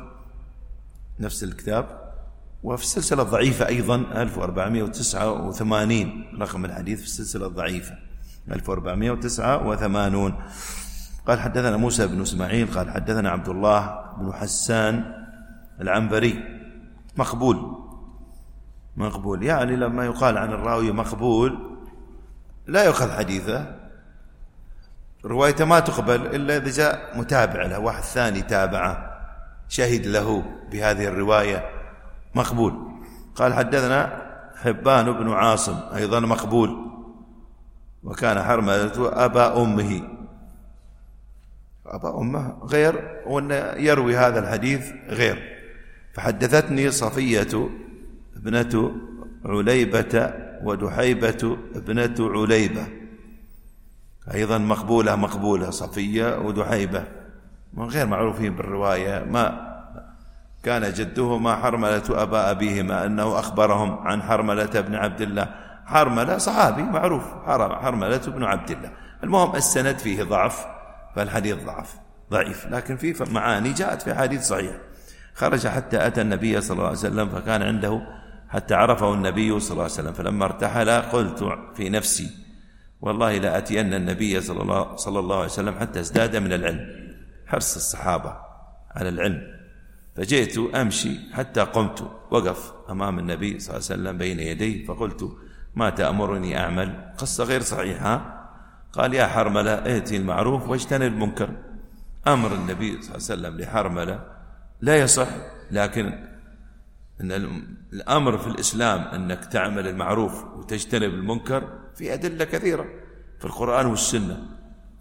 نفس الكتاب. وفي السلسلة الضعيفة أيضا 1489 رقم الحديث في السلسلة الضعيفة 1489 قال حدثنا موسى بن إسماعيل قال حدثنا عبد الله بن حسان العنبري. مقبول. مقبول. يعني لما يقال عن الراوي مقبول لا يؤخذ حديثه. روايته ما تقبل إلا إذا جاء متابع له واحد ثاني تابعه شهد له بهذه الرواية. مقبول. قال حدثنا حبان بن عاصم أيضا مقبول. وكان حرملة أبا أمه. أبا أمه غير وأن يروي هذا الحديث غير. فحدثتني صفية ابنة عليبة ودحيبة ابنة عليبة. أيضا مقبولة مقبولة صفية ودحيبة. من غير معروفين بالرواية. ما كان جدهما حرملة أبا أبيهما أنه أخبرهم عن حرملة بن عبد الله. حرملة صحابي معروف حرملة بن عبد الله. المهم السند فيه ضعف. فالحديث ضعف ضعيف. لكن في معاني جاءت في حديث صحيح. خرج حتى أتى النبي صلى الله عليه وسلم فكان عنده حتى عرفه النبي صلى الله عليه وسلم فلما ارتحل قلت في نفسي والله لا أتين النبي صلى الله, صلى الله عليه وسلم حتى ازداد من العلم حرص الصحابة على العلم. فجئت أمشي حتى قمت وقف أمام النبي صلى الله عليه وسلم بين يديه فقلت ما تأمرني أعمل قصة غير صحيحة؟ قال يا حرملة ائتي المعروف واجتنب المنكر. أمر النبي صلى الله عليه وسلم لحرملة لا يصح لكن أن الأمر في الإسلام أنك تعمل المعروف وتجتنب المنكر في أدلة كثيرة في القرآن والسنة.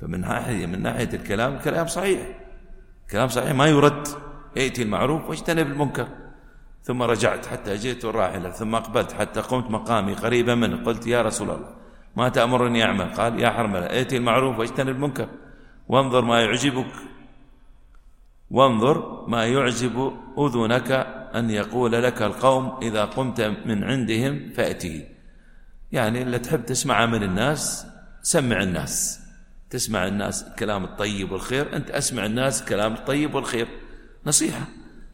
فمن ناحية من ناحية الكلام كلام صحيح كلام صحيح ما يرد. ائتي المعروف واجتنب المنكر. ثم رجعت حتى جئت الراحلة ثم أقبلت حتى قمت مقامي قريبا منه. قلت يا رسول الله ما تأمرني أعمل. قال يا حرملة ائتي المعروف واجتنب المنكر. وانظر ما يعجبك. وانظر ما يعجب أذنك أن يقول لك القوم إذا قمت من عندهم فأتيه يعني اللي تحب تسمع من الناس سمع الناس. تسمع الناس الكلام الطيب والخير أنت أسمع الناس الكلام الطيب والخير. نصيحة.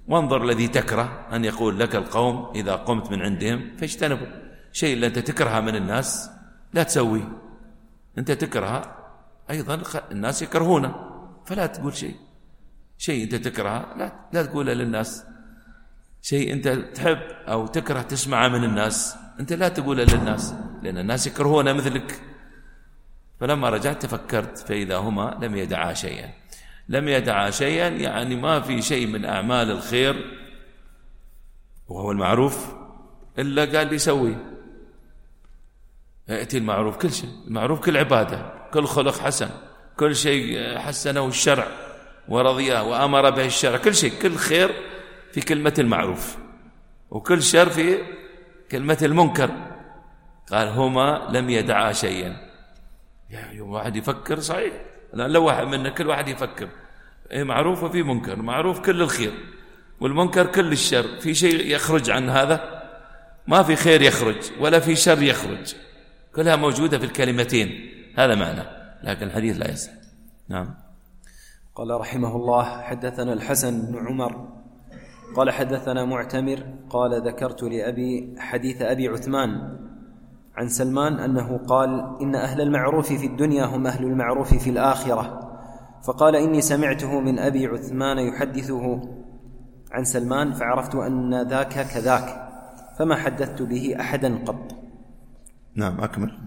وانظر الذي تكره أن يقول لك القوم إذا قمت من عندهم فاجتنبوا شيء اللي أنت تكرهه من الناس لا تسويه أنت تكرهه أيضا الناس يكرهونه فلا تقول شيء. شيء أنت تكرهه لا, لا تقوله للناس. شيء أنت تحب أو تكره تسمعه من الناس أنت لا تقوله للناس لأن الناس يكرهونه مثلك. فلما رجعت تفكرت فإذا هما لم يدعا شيئا. لم يدعا شيئا يعني ما في شيء من أعمال الخير وهو المعروف إلا قال لي يأتي المعروف كل شيء المعروف كل عبادة كل خلق حسن كل شيء حسنه الشرع ورضياه وأمر به الشرع كل شيء كل خير في كلمة المعروف وكل شر في كلمة المنكر. قال هما لم يدعا شيئا. يعني واحد يفكر صحيح. لا لو واحد منا كل واحد يفكر. إيه معروف وفي منكر معروف كل الخير والمنكر كل الشر. في شيء يخرج عن هذا؟ ما في خير يخرج ولا في شر يخرج. كلها موجودة في الكلمتين. هذا معنى. لكن الحديث لا يصح. نعم. قال رحمه الله حدثنا الحسن بن عمر. قال حدثنا معتمر. قال ذكرت لأبي حديث أبي عثمان عن سلمان أنه قال إن أهل المعروف في الدنيا هم أهل المعروف في الآخرة. فقال إني سمعته من أبي عثمان يحدثه عن سلمان فعرفت أن ذاك كذاك فما حدثت به أحدا قط. نعم أكمل.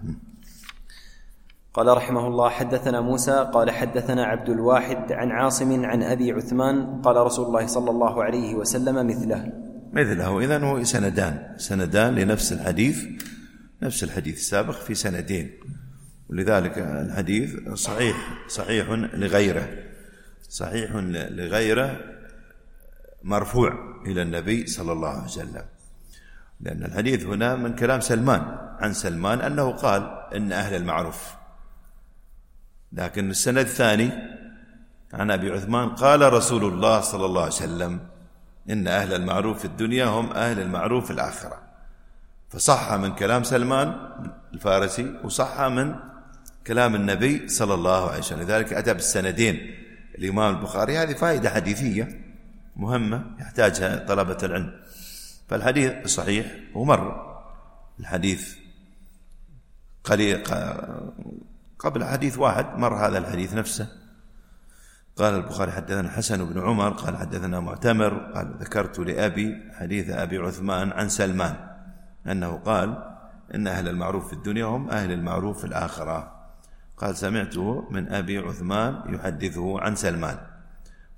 قال رحمه الله حدثنا موسى قال حدثنا عبد الواحد عن عاصم عن أبي عثمان قال رسول الله صلى الله عليه وسلم مثله. مثله اذا هو سندان سندان لنفس الحديث نفس الحديث السابق في سندين. ولذلك الحديث صحيح صحيح لغيره صحيح لغيره مرفوع إلى النبي صلى الله عليه وسلم. لأن الحديث هنا من كلام سلمان عن سلمان أنه قال إن أهل المعروف. لكن السند الثاني عن أبي عثمان قال رسول الله صلى الله عليه وسلم إن أهل المعروف في الدنيا هم أهل المعروف في الآخرة. فصح من كلام سلمان الفارسي وصح من كلام النبي صلى الله عليه وسلم. لذلك اتى بالسندين الإمام البخاري. هذه فائدة حديثية مهمة يحتاجها طلبة العلم. فالحديث صحيح ومر. الحديث قليل قبل حديث واحد مر هذا الحديث نفسه. قال البخاري حدثنا حسن بن عمر قال حدثنا معتمر قال ذكرت لأبي حديث أبي عثمان عن سلمان أنه قال إن أهل المعروف في الدنيا هم أهل المعروف في الآخرة. قال سمعته من أبي عثمان يحدثه عن سلمان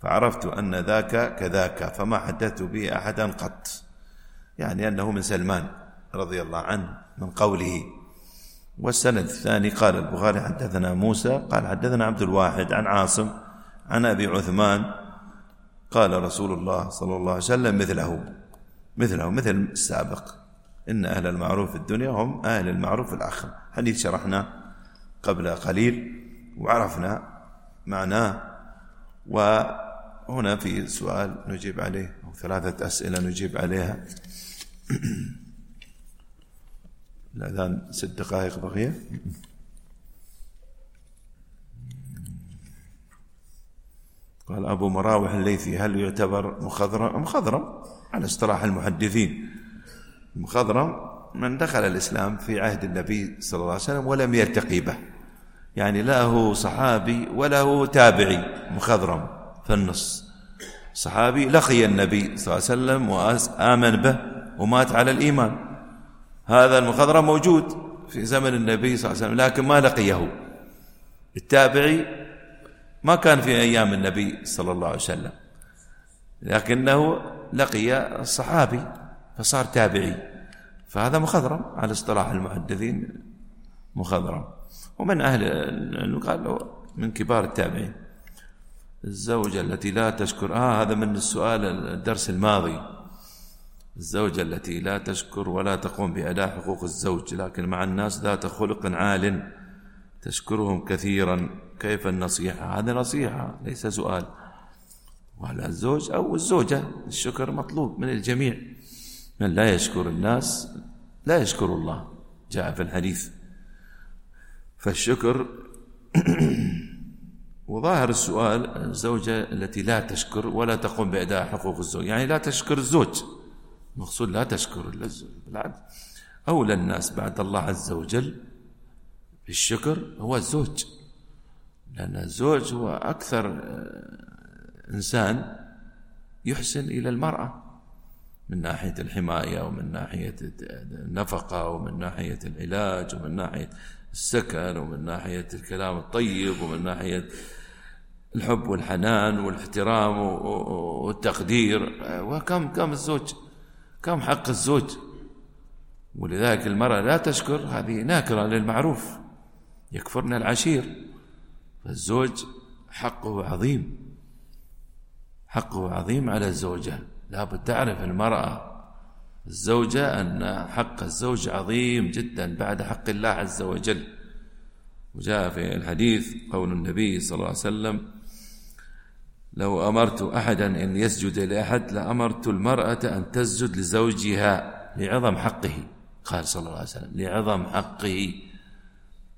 فعرفت أن ذاك كذاك فما حدثت به أحدا قط. يعني أنه من سلمان رضي الله عنه من قوله. والسند الثاني قال البخاري حدثنا موسى قال حدثنا عبد الواحد عن عاصم عن أبي عثمان قال رسول الله صلى الله عليه وسلم مثله مثله مثل السابق. إن أهل المعروف في الدنيا هم أهل المعروف في الآخرة. حديث شرحنا قبل قليل وعرفنا معناه. وهنا في سؤال نجيب عليه أو ثلاثة أسئلة نجيب عليها. الأذان ست دقائق بقية. قال أبو مراوح الليثي هل يعتبر مخضرم؟ مخضرم على اصطلاح المحدثين. مخضرم من دخل الإسلام في عهد النبي صلى الله عليه وسلم ولم يرتقي به. يعني لا هو صحابي ولا هو تابعي مخضرم في النص. صحابي لقي النبي صلى الله عليه وسلم وآمن به. ومات على الإيمان. هذا المخضرم موجود في زمن النبي صلى الله عليه وسلم لكن ما لقيه. التابعي ما كان في أيام النبي صلى الله عليه وسلم لكنه لقي الصحابي فصار تابعي. فهذا مخضرم على اصطلاح المحدثين مخضرم. ومن أهل العلم قال من كبار التابعين. الزوجة التي لا تشكر آه هذا من السؤال الدرس الماضي. الزوجة التي لا تشكر ولا تقوم بأداء حقوق الزوج لكن مع الناس ذات خلق عال تشكرهم كثيرا. كيف النصيحة؟ هذا نصيحة ليس سؤال. وعلى الزوج أو الزوجة؟ الشكر مطلوب من الجميع. من لا يشكر الناس لا يشكر الله جاء في الحديث. فالشكر وظاهر السؤال الزوجة التي لا تشكر ولا تقوم بأداء حقوق الزوج يعني لا تشكر الزوج. مقصود لا تشكر بالعكس أولى الناس بعد الله عز وجل بالشكر هو الزوج. لأن الزوج هو أكثر آه، إنسان يحسن إلى المرأة. من ناحية الحماية ومن ناحية النفقة ومن ناحية العلاج ومن ناحية السكن ومن ناحية الكلام الطيب ومن ناحية الحب والحنان والاحترام والتقدير. وكم كم الزوج كم حق الزوج؟ ولذلك المرأة لا تشكر هذه ناكرة للمعروف يكفرنا العشير. فالزوج حقه عظيم حقه عظيم على الزوجة. لابد تعرف المرأة الزوجة أن حق الزوج عظيم جدا بعد حق الله عز وجل. وجاء في الحديث قول النبي صلى الله عليه وسلم لو أمرت أحدا أن يسجد لأحد لأمرت المرأة أن تسجد لزوجها لعظم حقه. قال صلى الله عليه وسلم لعظم حقه.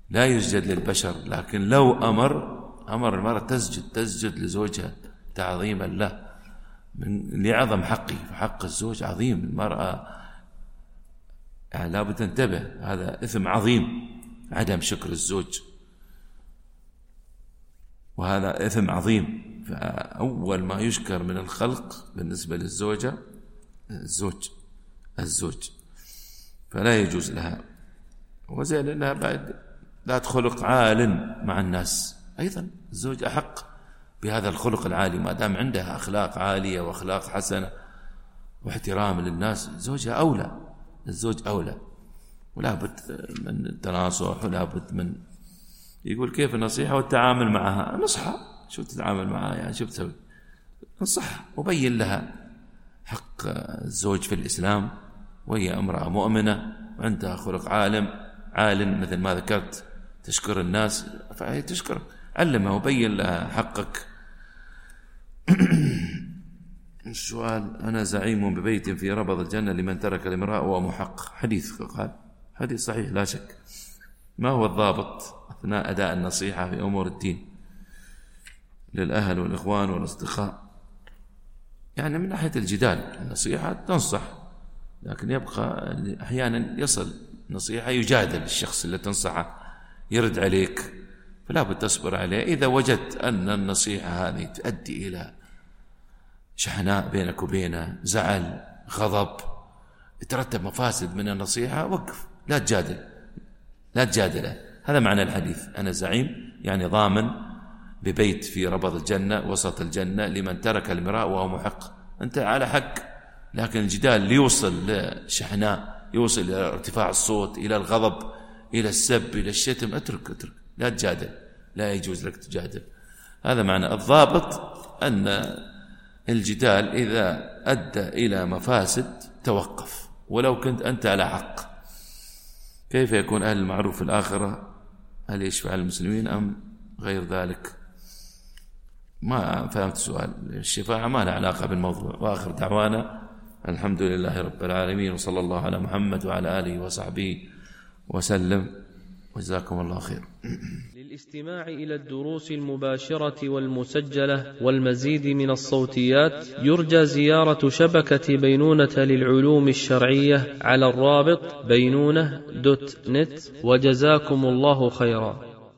لا يسجد للبشر لكن لو أمر أمر المرأة تسجد تسجد لزوجها تعظيما له من لعظم حقه. فحق الزوج عظيم المرأة يعني لابد تنتبه هذا إثم عظيم عدم شكر الزوج. وهذا إثم عظيم. فأول ما يشكر من الخلق بالنسبة للزوجة الزوج الزوج. فلا يجوز لها. وزين أنها بعد ذات خلق عال مع الناس. أيضا الزوج أحق بهذا الخلق العالي ما دام عندها أخلاق عالية وأخلاق حسنة واحترام للناس زوجها أولى. الزوج أولى. ولا بد من التناصح ولا بد من يقول كيف النصيحة والتعامل معها. نصحها شو تتعامل معها؟ يعني شو بتسوي؟ انصح وبين لها حق الزوج في الإسلام وهي امرأة مؤمنة وعندها خلق عالم عالم مثل ما ذكرت تشكر الناس فهي تشكر. علمها وبين لها حقك. السؤال أنا زعيم ببيت في ربض الجنة لمن ترك الامرأة وهو محق حديث قال حديث صحيح لا شك. ما هو الضابط أثناء أداء النصيحة في أمور الدين؟ للأهل والإخوان والأصدقاء. يعني من ناحية الجدال النصيحة تنصح لكن يبقى أحيانا يصل نصيحة يجادل الشخص اللي تنصحه يرد عليك فلا بد تصبر عليه. إذا وجدت أن النصيحة هذه تؤدي إلى شحناء بينك وبينه زعل غضب يترتب مفاسد من النصيحة وقف. لا تجادل. لا تجادله. هذا معنى الحديث. أنا زعيم يعني ضامن ببيت في ربض الجنة وسط الجنة لمن ترك المراء وهو محق. أنت على حق. لكن الجدال ليوصل لشحناء يوصل إلى ارتفاع الصوت إلى الغضب إلى السب إلى الشتم. أترك أترك. لا تجادل. لا يجوز لك تجادل. هذا معنى الضابط أن الجدال إذا أدى إلى مفاسد توقف. ولو كنت أنت على حق. كيف يكون أهل المعروف في الآخرة؟ هل يشفع المسلمين أم غير ذلك؟ ما فهمت السؤال الشفاعة ما لها علاقة بالموضوع. وآخر دعوانا الحمد لله رب العالمين وصلى الله على محمد وعلى آله وصحبه وسلم. وجزاكم الله خير. للاستماع إلى الدروس المباشرة والمسجلة والمزيد من الصوتيات يرجى زيارة شبكة بينونة للعلوم الشرعية على الرابط بينونة دوت نت. وجزاكم الله خيرا.